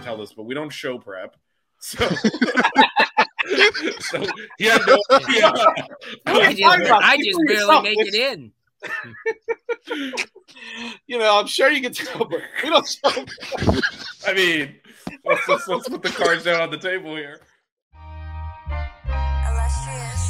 You can tell this, but we don't show prep. So, so he had no idea. I just, I just barely make it in. you know, I'm sure you can tell, but we don't show. I mean, let's, let's, let's put the cards down on the table here. Illustrious.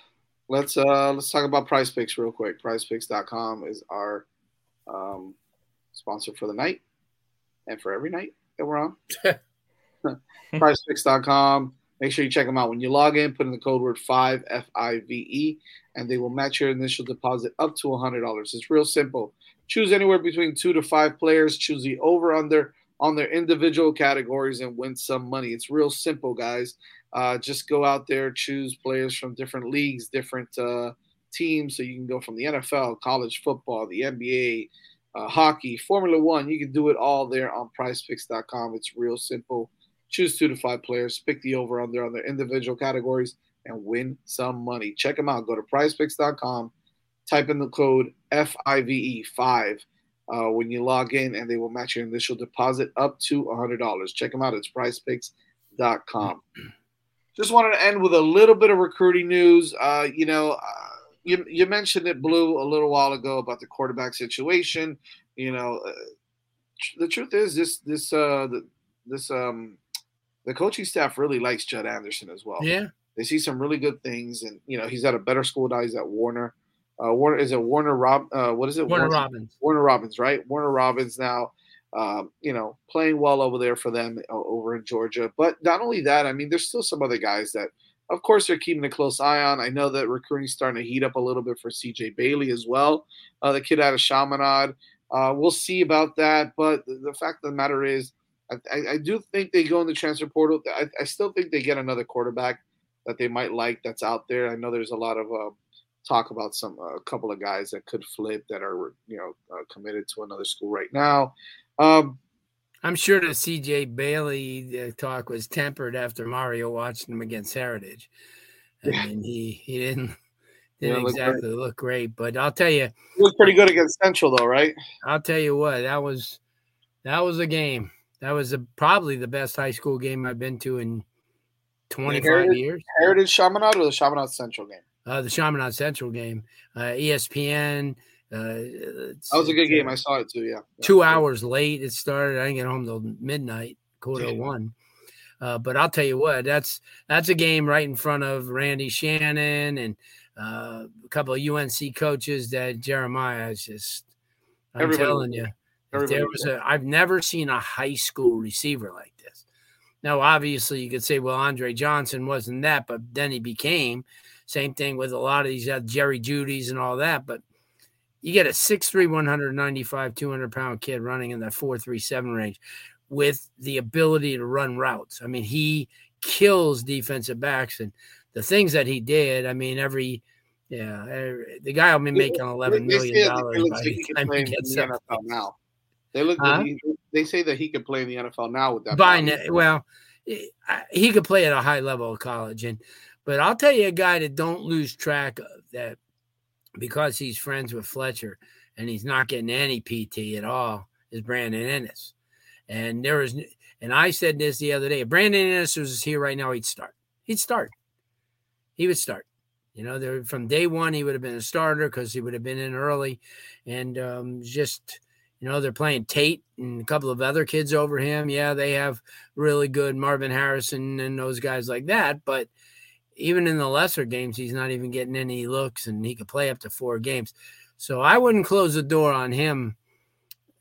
let's uh let's talk about Prize Picks real quick. PrizePicks.com is our um, sponsor for the night and for every night that we're on. PrizePicks.com. Make sure you check them out. When you log in, put in the code word five F I V E, and they will match your initial deposit up to hundred dollars. It's real simple. Choose anywhere between two to five players. Choose the over under on their individual categories and win some money. It's real simple, guys. Uh, just go out there, choose players from different leagues, different uh, teams. So you can go from the NFL, college football, the NBA, uh, hockey, Formula One. You can do it all there on PrizePicks.com. It's real simple. Choose two to five players, pick the over under on their individual categories, and win some money. Check them out. Go to PrizePicks.com, type in the code FIVE five uh, when you log in, and they will match your initial deposit up to $100. Check them out. It's PrizePicks.com. Just wanted to end with a little bit of recruiting news. Uh, you know, uh, you, you mentioned it, Blue, a little while ago about the quarterback situation. You know, uh, the truth is this this uh the, this um the coaching staff really likes Judd Anderson as well. Yeah. They see some really good things, and you know he's at a better school now. He's at Warner. Uh, Warner is it Warner Rob? Uh, what is it? Warner Robins. Warner Robins, right? Warner Robins now, um, you know, playing well over there for them uh, over in Georgia. But not only that, I mean, there's still some other guys that, of course, they're keeping a close eye on. I know that recruiting's starting to heat up a little bit for CJ Bailey as well, uh, the kid out of Chaminade. Uh, we'll see about that. But the, the fact of the matter is, I, I, I do think they go in the transfer portal. I, I still think they get another quarterback that they might like that's out there. I know there's a lot of uh, talk about some a couple of guys that could flip that are you know uh, committed to another school right now. Um, I'm sure the CJ Bailey uh, talk was tempered after Mario watched him against Heritage. I Yeah. mean, he he didn't didn't look great. exactly look great, but I'll tell you, he was pretty good against Central though, right? I'll tell you what, that was that was a game. That was a, probably the best high school game I've been to in 25 Heritage- years. Heritage Chaminade or the Chaminade Central game? Uh, the Chaminade Central game, uh, ESPN. Uh, That was a good game. I saw it too. Yeah. two hours late. It started. I didn't get home till midnight, quarter to one. Uh, but I'll tell you what, that's that's a game right in front of Randy Shannon and uh, a couple of UNC coaches that Jeremiah is just. I'm Everybody telling you, there was a, I've never seen a high school receiver like this. Now, obviously, you could say, well, Andre Johnson wasn't that, but then he became. Same thing with a lot of these uh, Jerry Jeudy's and all that. But you get a 6'3, 195, 200 pound kid running in that 4'3'7 range with the ability to run routes. I mean, he kills defensive backs and the things that he did. I mean, every yeah, every, the guy will be making eleven They- million dollars by the time he in gets the. NFL now. They look. Huh? he- they say that he can play in the NFL now with that. By ne- well, he could play at a high level of college, and but I'll tell you a guy that don't lose track of that because he's friends with Fletcher and he's not getting any PT at all is Brandon Inniss, and there is, and I said this the other day. If Brandon Inniss was here right now, he'd start. He'd start. He would start. You know, there from day one he would have been a starter because he would have been in early, and um, just you know they're playing Tate and a couple of other kids over him. Yeah, they have really good Marvin Harrison and those guys like that, but even in the lesser games, he's not even getting any looks, and he could play up to four games. So I wouldn't close the door on him,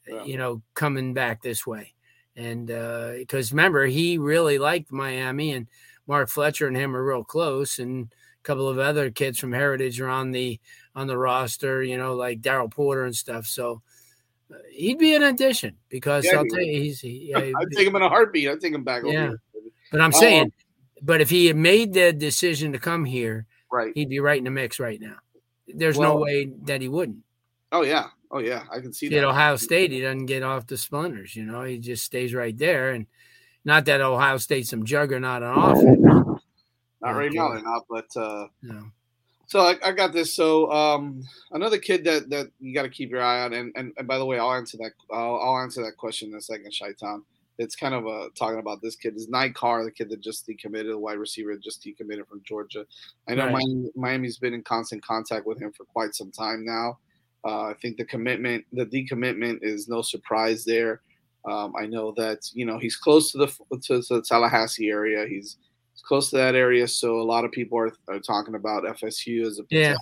Yeah. you know, coming back this way. And because remember, he really liked Miami, and Mark Fletcher and him are real close, and a couple of other kids from Heritage are on the on the roster, you know, like Daryl Porter and stuff. So uh, he'd be an addition because Yeah, I'll tell you, he's he, yeah, I'd take him in a heartbeat. I'd take him back. over Yeah. here. but I'm Oh, saying, but if he had made the decision to come here, Right. he'd be right in the mix right now. There's no way that he wouldn't. Oh yeah. Oh yeah. I can see At that. Ohio State, he doesn't get off the splinters. You know, he just stays right there. And not that Ohio State's some juggernaut on offense. Not right now, they're not. But uh, know. so I, I got this. So um, another kid that that you got to keep your eye on. And, and and by the way, I'll answer that. I'll, I'll answer that question in a second, Shaitan. It's kind of a, talking about this kid is Ny Carr, the kid that just decommitted, the wide receiver that just decommitted from Georgia. I know Right. Miami, Miami's been in constant contact with him for quite some time now. Uh, I think the commitment, the decommitment, is no surprise there. Um, I know that you know he's close to the to, to the Tallahassee area. He's, he's close to that area, so a lot of people are, are talking about FSU as a Yeah.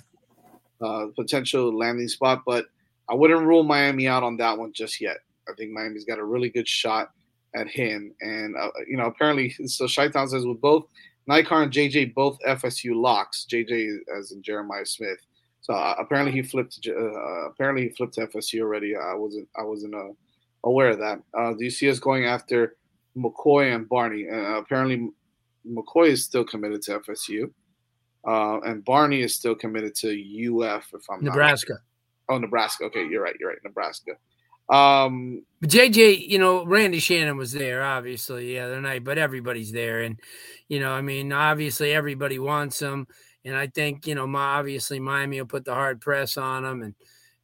uh, potential landing spot. But I wouldn't rule Miami out on that one just yet. I think Miami's got a really good shot at him, and uh, you know apparently, so Shaitan says with both Ny Carr and JJ both FSU locks. JJ as in Jeremiah Smith. So uh, apparently he flipped. to Uh, apparently he flipped FSU already. I wasn't. I wasn't uh, aware of that. Uh, do you see us going after McCoy and Barney? Uh, apparently, McCoy is still committed to FSU, uh, and Barney is still committed to UF. If I'm Nebraska. Not, oh, Nebraska. Okay, you're right. You're right. Nebraska. Um, But JJ, you know, Randy Shannon was there, obviously, the other night, but everybody's there. And, you know, I mean, obviously everybody wants him. And I think, you know, my, obviously Miami will put the hard press on him. And,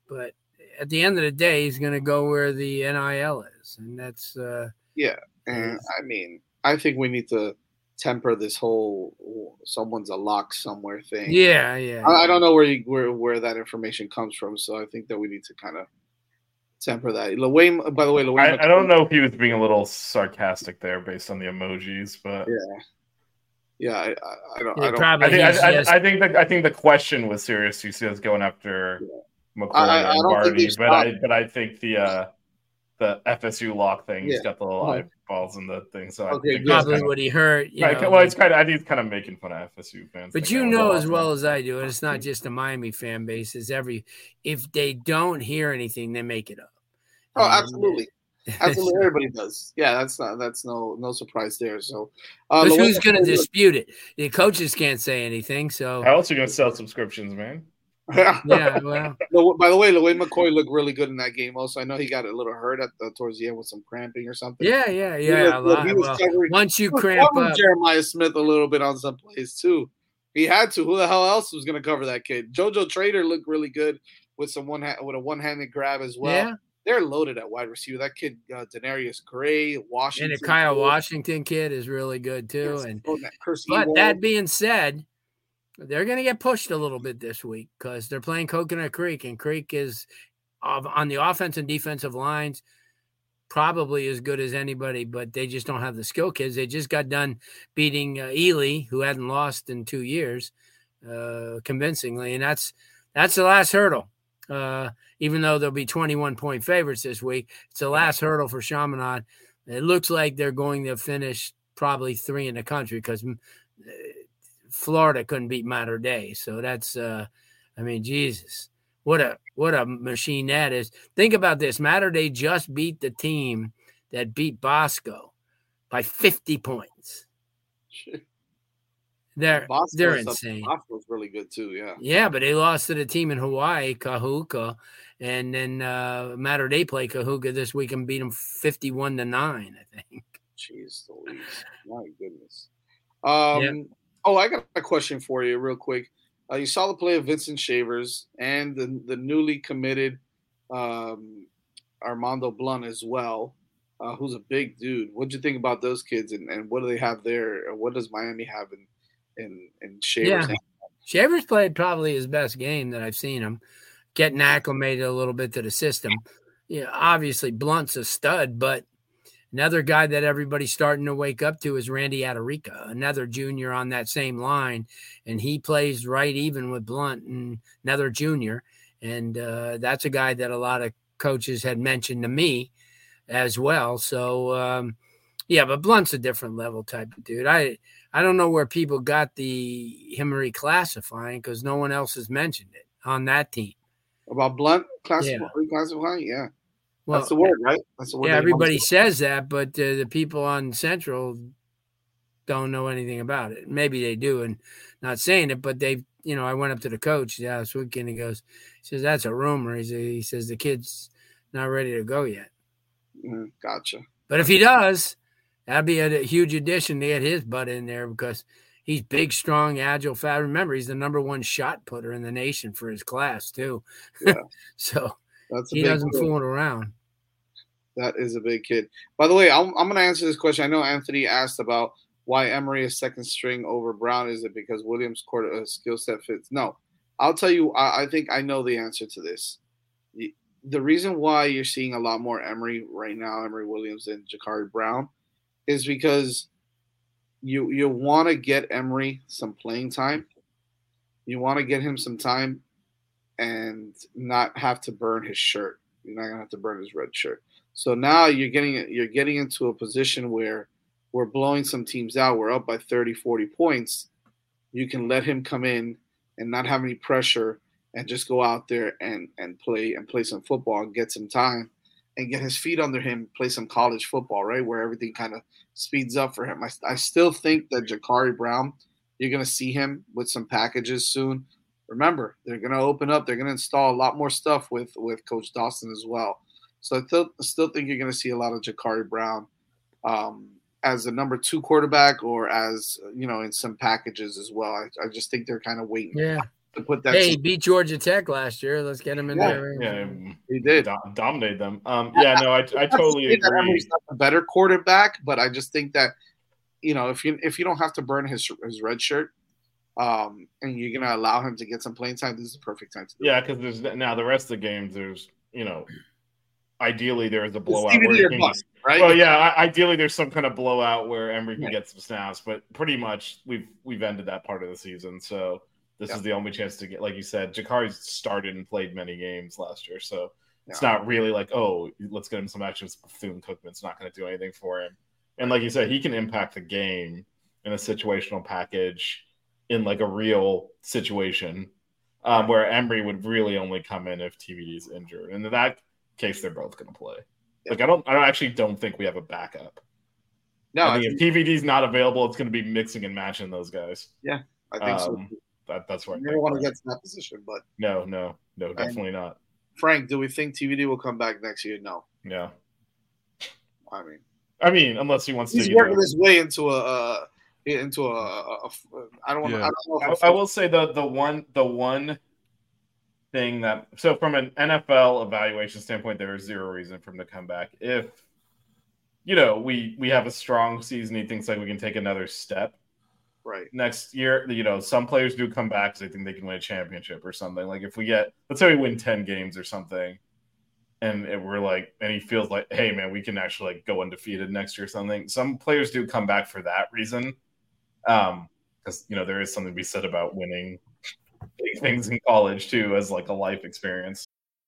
but at the end of the day, he's going to go where the NIL is. And that's, uh, yeah, and I mean, I think we need to temper this whole "someone's a lock somewhere" thing. yeah, yeah. I, I don't know where you, where where that information comes from, so I think that we need to kind of temper that. Lewayne, by the way, Lewayne, I, I don't know if he was being a little sarcastic there based on the emojis, but Yeah, yeah, I, I, I don't. He I don't. I think has- I, yes. I, I think that I think the question was serious. You see us going after McCoy I- I- I and don't Barney, but I but I think the uh, the FSU lock thing—he's got the little Uh-huh. eyeballs in the thing. So I Okay, think good. probably kind what he heard. You Right, know, well, it's kind of I think it's kind of making fun of FSU fans. But you oh, know as well as I do, and it's not just the Miami fan base. Is every if they don't hear anything, they make it up. Oh, And- absolutely, absolutely. Everybody does. Yeah, that's not. That's no no surprise there. So, uh, Because who's going to dispute it? The coaches can't say anything. So How else are you gonna sell subscriptions, man? Yeah, well, No, by the way, Lewayne McCoy looked really good in that game. Also, I know he got a little hurt at the towards the end with some cramping or something. yeah, yeah, yeah. looked good. A lot. was Well, covering- once you cramp up, Jeremiah Smith a little bit on some plays too. He had to. Who the hell else was going to cover that kid? JoJo Trader looked really good with some one with a one handed grab as well. yeah, They're loaded at wide receiver. That kid, uh, Denarius Gray, Washington, and the Kyle Washington kid is really good too. yes, And oh, that but that being said, they're going to get pushed a little bit this week because they're playing Coconut Creek, and Creek is on the offense and defensive lines probably as good as anybody, but they just don't have the skill kids. They just got done beating uh, Ely, who hadn't lost in two years, uh, convincingly, and that's that's the last hurdle. Uh, even though they'll be 21 point favorites this week, it's the last hurdle for Chaminade. It looks like they're going to finish probably three in the country because Florida couldn't beat Mater Dei. So that's, uh, I mean, Jesus, what a what a machine that is. Think about this: Mater Dei just beat the team that beat Bosco by 50 points. They're Bosco's they're insane. Bosco's really good too. Yeah. Yeah, but they lost to the team in Hawaii, Kahuku, and then uh Mater Dei play Kahuku this week and beat them fifty-one to nine. I think. Jeez Louise. My goodness. Um, Oh, I got a question for you, real quick. Uh, you saw the play of Vincent Shavers and the, the newly committed um, Armondo Blount as well, uh, who's a big dude. What'd you think about those kids, and, and what do they have there? Or what does Miami have in in, in Shavers? Yeah. Shavers played probably his best game that I've seen him, getting acclimated a little bit to the system. Yeah, obviously Blount's a stud, but another guy that everybody's starting to wake up to is Randy Atarica, another junior on that same line, and he plays right even with Blount and another junior, and uh, that's a guy that a lot of coaches had mentioned to me as well. So um, yeah, but Blount's a different level type of dude. I I don't know where people got the him reclassifying because no one else has mentioned it on that team. About Blount classifying? Yeah. Reclassifying? Yeah. Well, That's the word, right? That's the word. yeah, everybody says that, but uh, the people on Central don't know anything about it. Maybe they do, and not saying it, but they, you know, I went up to the coach last weekend. He goes, he says that's a rumor. He says, he says the kid's not ready to go yet. Mm, Gotcha. But if he does, that'd be a, a huge addition to get his butt in there because he's big, strong, agile, fast. Remember, he's the number one shot putter in the nation for his class too. Yeah. so That's a he doesn't kid. fool around. That is a big kid. By the way, I'm, I'm going to answer this question. I know Anthony asked about why Emory is second string over Brown. Is it because Williams' court uh, skill set fits? No. I'll tell you, I, I think I know the answer to this. The, the reason why you're seeing a lot more Emory right now, Emory Williams and Jacurri Brown, is because you you want to get Emory some playing time. You want to get him some time and not have to burn his shirt. You're not gonna have to burn his red shirt. So now you're getting you're getting into a position where we're blowing some teams out. We're up by 30, 40 points. You can let him come in and not have any pressure and just go out there and and play and play some football and get some time and get his feet under him, play some college football, right? Where everything kind of speeds up for him. I, I still think that Jacurri Brown, you're going to see him with some packages soon. Remember, they're going to open up. They're going to install a lot more stuff with with Coach Dawson as well. So I still, still think you're going to see a lot of Jacurri Brown um, as a number two quarterback or as you know in some packages as well. I, I just think they're kind of waiting Yeah. to put that. Hey, he beat Georgia Tech last year. Let's get him in Yeah. there. Yeah, he did. do- dominate them. Um, yeah, no, I, I totally say that agree. Emory's not a better quarterback, but I just think that you know if you if you don't have to burn his his red shirt, um, and you're gonna allow him to get some playing time, this is the perfect time to do. Yeah, because there's now the rest of the games. There's you know, ideally there's a blowout. Where can- bust, right? Well, yeah, ideally there's some kind of blowout where Emory can Yeah. get some snaps, but pretty much we've we've ended that part of the season. So this Yeah. is the only chance to get, like you said, Jacurri's started and played many games last year, so it's not really like oh let's get him some action. Bethune Cookman's not going to do anything for him, and like you said, he can impact the game in a situational package in like a real situation. Um, where Emory would really only come in if TVD is injured, and in that case, they're both going to play. Like I don't, I don't actually don't think we have a backup. no, I I think think, if TVD's not available, it's going to be mixing and matching those guys. Yeah, I think so. um, That, that's what I I never want to get to that position, but No, no, no, definitely not. Frank, do we think TVD will come back next year? No, Yeah, I mean I mean, unless he wants he's to. You working his way into a. Into a, a, a I don't want. Yeah. I don't know. I, I will say the the one the one thing that so from an NFL evaluation standpoint, there is zero reason for him to come back if you know we we have a strong season. He thinks like we can take another step. right. next year, you know, some players do come back because they think they can win a championship or something. Like if we get, let's say we win ten games or something, and it, we're like, and he feels like, hey man, we can actually like go undefeated next year or something. Some players do come back for that reason, um, because you know there is something to be said about winning big things in college too as like a life experience.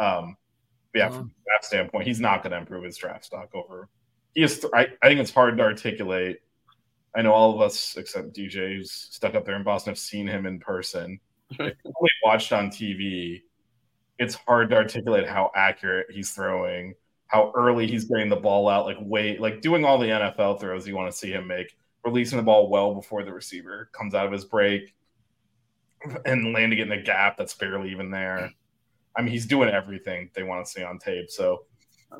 Um, but yeah, from a draft standpoint, he's not going to improve his draft stock over. He is. I, I think it's hard to articulate. I know all of us, except DJ, who's stuck up there in Boston, have seen him in person. If only watched on TV. It's hard to articulate how accurate he's throwing, how early he's getting the ball out, like wait, like doing all the NFL throws you want to see him make, releasing the ball well before the receiver comes out of his break, and landing it in a gap that's barely even there. I mean, he's doing everything they want to see on tape. So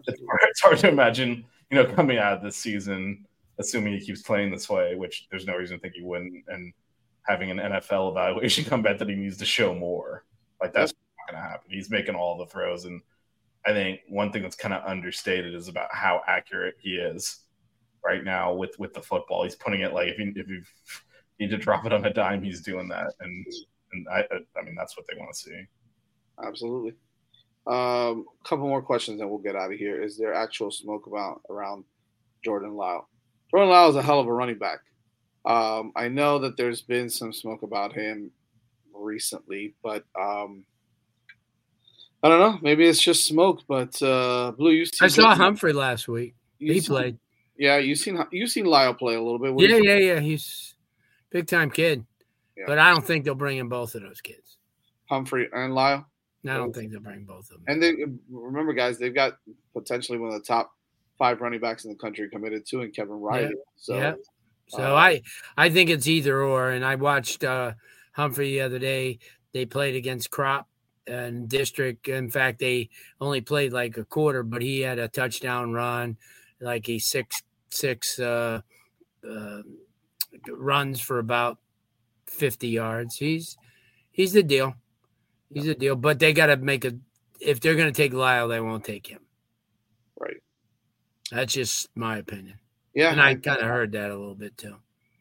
it's hard, it's hard to imagine, you know, coming out of this season, assuming he keeps playing this way, which there's no reason to think he wouldn't, and having an NFL evaluation come back that he needs to show more. Like that's not going to happen. He's making all the throws, and I think one thing that's kind of understated is about how accurate he is right now with with the football. He's putting it like if you if you need to drop it on a dime, he's doing that, and and I I mean that's what they want to see. Absolutely. Um, a couple more questions, and we'll get out of here. Is there actual smoke about around Jordan Lyle? Jordan Lyle is a hell of a running back. Um, I know that there's been some smoke about him recently, but um, I don't know. Maybe it's just smoke. But uh, Blue, you I saw Humphrey last week. You He seen- played. Yeah, you seen you seen Lyle play a little bit. What Yeah, yeah, think? yeah. He's big time kid. Yeah. But I don't think they'll bring in both of those kids. Humphrey and Lyle. I don't think they'll bring both of them. And they remember, guys, they've got potentially one of the top five running backs in the country committed to, and Kevin Riley. So yeah. So uh, I I think it's either or. And I watched uh, Humphrey the other day. They played against Crop and District. In fact, they only played like a quarter, but he had a touchdown run, like a six six uh, uh, runs for about fifty yards. He's he's the deal. He's a deal. But they got to make a. If they're going to take Lyle, they won't take him. right. That's just my opinion. Yeah, and I kind of heard that a little bit too.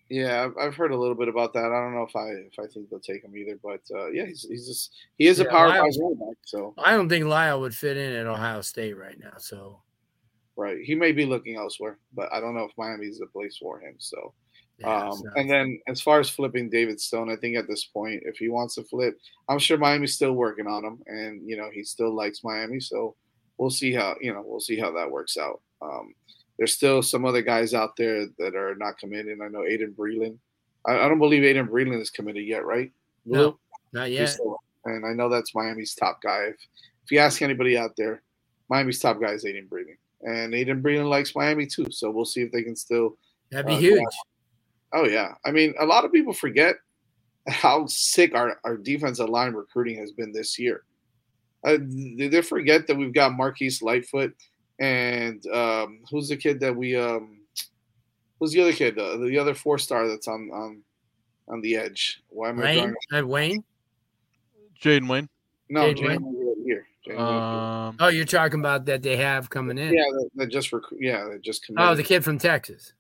Yeah, I've, I've heard a little bit about that. I don't know if I if I think they'll take him either, but uh, yeah, he's he's just he is a Yeah, power Lyle- five running. So I don't think Lyle would fit in at Ohio State right now. So right, he may be looking elsewhere, but I don't know if Miami's the place for him. So yeah, um, and then as far as flipping David Stone, I think at this point, if he wants to flip, I'm sure Miami's still working on him, and you know he still likes Miami. So we'll see how you know we'll see how that works out. Um, there's still some other guys out there that are not committed. I know Aiden Breland. I, I don't believe Aiden Breland is committed yet, right? no, not yet. still- and I know that's Miami's top guy. If, if you ask anybody out there, Miami's top guy is Aiden Breeden. And Aiden Breeden likes Miami too. So we'll see if they can still. That'd be uh, huge. Oh, yeah. I mean, a lot of people forget how sick our, our defensive line recruiting has been this year. Uh, they, they forget that we've got Marquise Lightfoot and um, who's the kid that we. Um, who's the other kid? Uh, the other four star that's on on on the edge. Why am I Wayne, drawing? uh, Wayne. Jaden Wayne. No, Jaden Jaden Wayne? Wayne right here. Jaden Wayne. Um, Oh, you're talking about that they have coming in. Yeah, that, that just rec- yeah, that just Oh, the kid from Texas,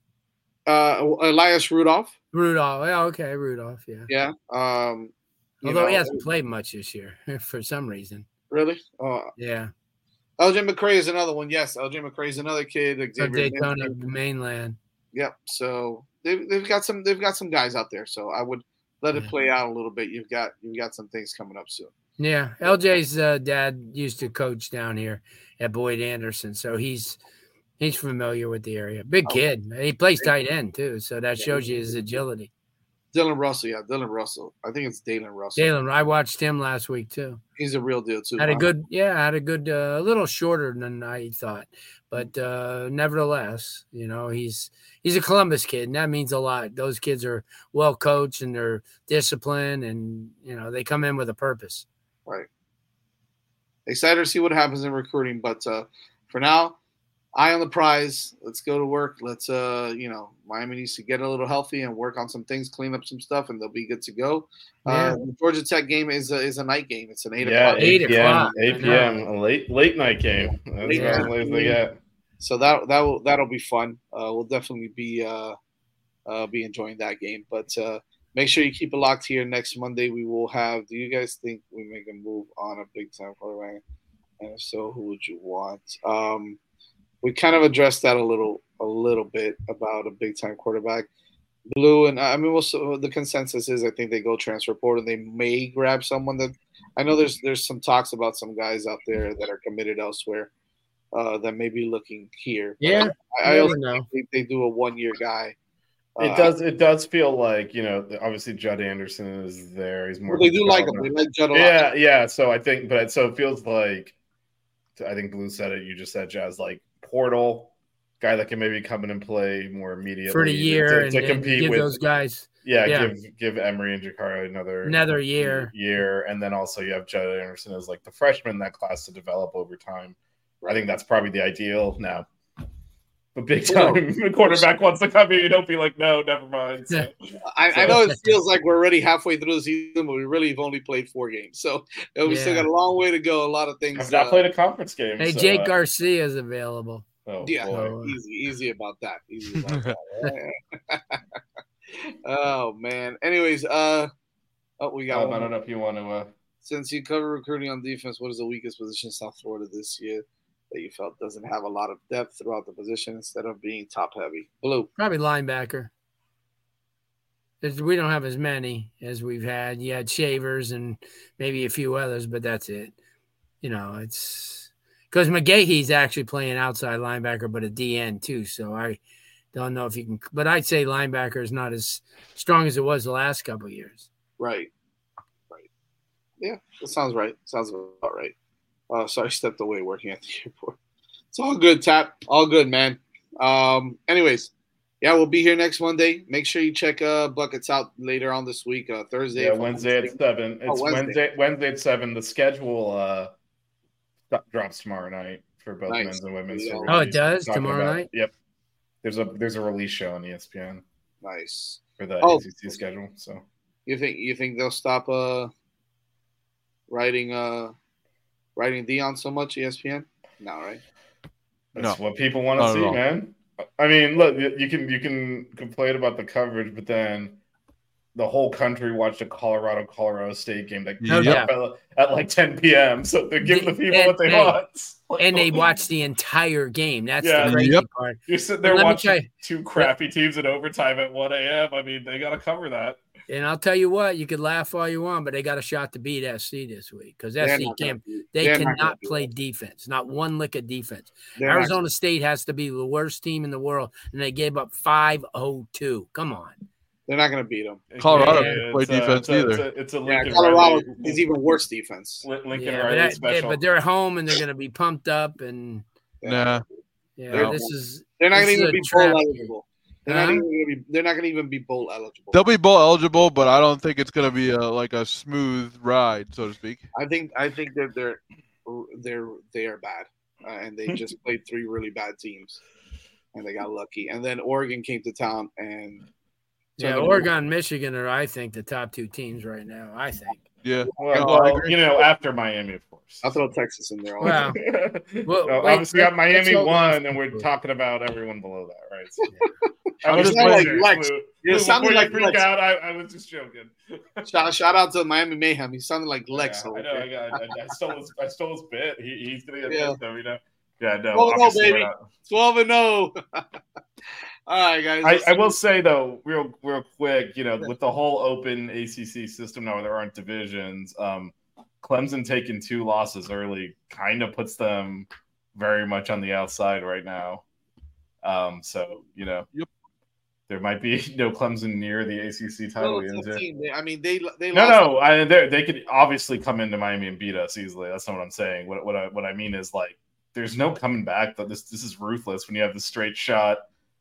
uh, Elias Rudolph. Rudolph. Yeah, okay, Rudolph. Yeah. Yeah. Um, Although he hasn't played much this year for some reason. really. Uh, Yeah. LJ McCray is another one. Yes, LJ McCray is another kid. Xavier Daytona Minter. mainland. Yep. So they've, they've got some they've got some guys out there. So I would let it play out a little bit. You've got you've got some things coming up soon. Yeah, LJ's uh, dad used to coach down here at Boyd Anderson, so he's he's familiar with the area. Big Oh. kid. He plays tight end too, so that shows you his agility. Dylan Russell, yeah, Dylan Russell. I think it's Dylan Russell. Jalen, I watched him last week too. He's a real deal too. Had a good, yeah, had a good, uh, a little shorter than I thought, but uh, nevertheless, you know, he's he's a Columbus kid, and that means a lot. Those kids are well coached and they're disciplined, and you know, they come in with a purpose. Right. Excited to see what happens in recruiting, but uh, for now, eye on the prize. Let's go to work. Let's uh, you know, Miami needs to get a little healthy and work on some things, clean up some stuff, and they'll be good to go. Uh, the Georgia Tech game is a, is a night game. It's an eight Yeah, o'clock. 8 Eight p.m. o'clock, 8 p.m. A late late night game. That's Late about as late as they get. So that that will that'll be fun. Uh, we'll definitely be uh, uh, be enjoying that game. But uh, make sure you keep it locked here. Next Monday we will have. Do you guys think we make a move on a big time quarterback? And if so, who would you want? Um, we kind of addressed that a little a little bit about a big time quarterback. Blue and I mean, also the consensus is I think they go transfer portal. They may grab someone that I know. There's there's some talks about some guys out there that are committed elsewhere uh, that may be looking here. Yeah, I, I you also know. think they do a one year guy. It Uh, does. It does feel like you know. Obviously, Judd Anderson is there. He's more. They do like him. They like Judd a lot. Yeah, yeah. So I think, but so it feels like. I think Blue said it. You just said Jazz like portal guy that can maybe come in and play more immediately for the year to, to and compete give with those guys Yeah, Yeah. give give Emory and Jacurri another Another year. year, and then also you have Judd Anderson as like the freshman that class to develop over time. I think that's probably the ideal now. But big time the quarterback wants to come here, you don't be like, no, never mind. So, I, I know it feels like we're already halfway through the season, but we really have only played four games, so uh, we still got a long way to go. A lot of things. I've not uh, played a conference game. hey so, jake uh, garcia is available oh, yeah, boy. easy, easy about that. Easy about that. oh man. Anyways, uh, oh, we got Um, one. I don't know if you want to. Uh, Since you cover recruiting on defense, what is the weakest position in South Florida this year that you felt doesn't have a lot of depth throughout the position instead of being top heavy? Blue. probably linebacker we don't have as many as we've had you had shavers and maybe a few others but that's it you know it's because mcgahey's actually playing outside linebacker but a dn too so i don't know if you can but i'd say linebacker is not as strong as it was the last couple of years Right. Right. Yeah, that sounds right. Sounds about right. Uh, sorry, I stepped away working at the airport. It's all good, Tap. All good, man. Um, anyways, yeah, we'll be here next Monday. Make sure you check uh buckets out later on this week, uh Thursday. yeah, for Wednesday at seven. Oh, It's Wednesday. Wednesday. Wednesday at seven. The schedule uh th- drops tomorrow night for both Nice. men's and women's. Yeah. we're Oh, it does? talking Tomorrow night? Yep. There's a there's a release show on ESPN Nice. for the Oh. ACC schedule. So You think you think they'll stop uh writing uh writing Deion so much, ESPN? No, right? That's No. what people want to see, all. man. I mean, look, you you can you can complain about the coverage, but then the whole country watched a Colorado Colorado State game that No came up at, at like 10 p.m. So they're giving the people And- what they hey, want. Like, and they watch the entire game that's Yeah. the crazy Yep. part You're sitting there watching two crappy teams in overtime at 1 a.m. I mean, they got to cover that. and i'll tell you what you could laugh all you want but they got a shot to beat sc this week because They're sc not gonna can't they they're cannot play that. defense not one lick of defense They're not- Arizona State has to be the worst team in the world, and they gave up 502. Come on. They're not gonna beat them. Colorado Yeah, can't play it's a- defense it's a, either. It's a, it's a Yeah, Colorado Riley, is even worse defense. Lincoln Yeah, but, Riley that- special. yeah, but they're at home and they're going to be pumped up, and Nah. yeah, They're- this is They're not gonna even be trap bowl eligible. They're not Huh? even gonna be. They're not gonna even be bowl eligible. They'll be bowl eligible, but I don't think it's going to be a, like a smooth ride, so to speak. I think. I think that they're they're they are bad, uh, and they just played three really bad teams, and they got lucky. And then Oregon came to town, and yeah. turned them Oregon, Michigan are I think the top two teams right now. I think. Yeah. well, well, you know, after Miami, of course. I'll throw Texas in there. Also. Well, Well, So wait, obviously, we got Miami one, and we're talking about everyone below that, right? So, I was just like wondering, Lex. Lou, You Lou, sounded like freak Lex. out, I, I was just joking. shout, shout out to Miami Mayhem. He sounded like Lex. Yeah, I know. I, got, I, I stole his. I stole his bit. He, he's gonna get Yeah. pissed though, you know. Yeah, no. Oh, no, obviously we're baby. Twelve and zero. Oh. All right, guys. I, I will say though, real real quick, you know, with the whole open ACC system now, where there aren't divisions, um, Clemson taking two losses early kind of puts them very much on the outside right now. Um, so you know, Yep. there might be no Clemson near the ACC title. Well, games tough team. I mean, they they No, lost. no, I, they're- they could obviously come into Miami and beat us easily. That's not what I'm saying. What what I what I mean is like, there's no coming back. Though this this is ruthless when you have the straight shot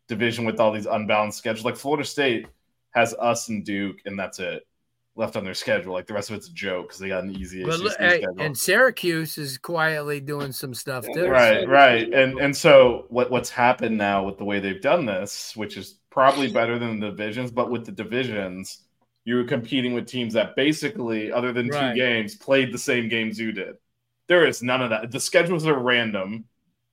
division with all these unbalanced schedules. Like Florida State has us and Duke, and that's it. left on their schedule. Like the rest of it's a joke because they got an easy But look, hey, schedule. and Syracuse is quietly doing some stuff too. right right and and so what what's happened now with the way they've done this which is probably better than the divisions but with the divisions you were competing with teams that basically other than Right. two games played the same games you did there is none of that the schedules are random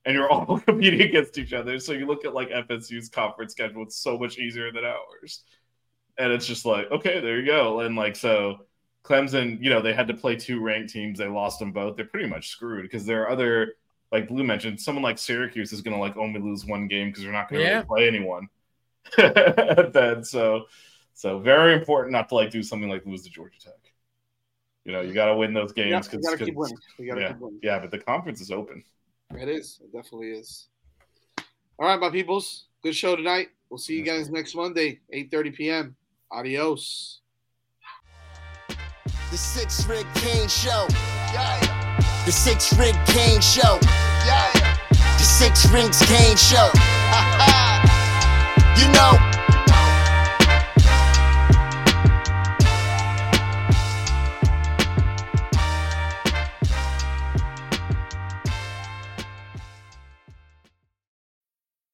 and you're all competing against each other so you look at like fsu's conference schedule it's so much easier than ours and it's just like okay there you go and like so Clemson, you know, they had to play two ranked teams. They lost them both. They're pretty much screwed because there are other, like Blue mentioned, someone like Syracuse is going to like only lose one game because they're not going to Yeah. really play anyone. then so, so very important not to like do something like lose to Georgia Tech. You know, you got to win those games because gotta keep winning. We gotta yeah, yeah, but the conference is open. It is. It definitely is. All right, my peoples. Good show tonight. We'll see you guys next Monday, 8:30 p.m. Adios. The Six Rig King Show. Yeah. The Six Rig King Show. Yeah. The Six Rings King Show. you know.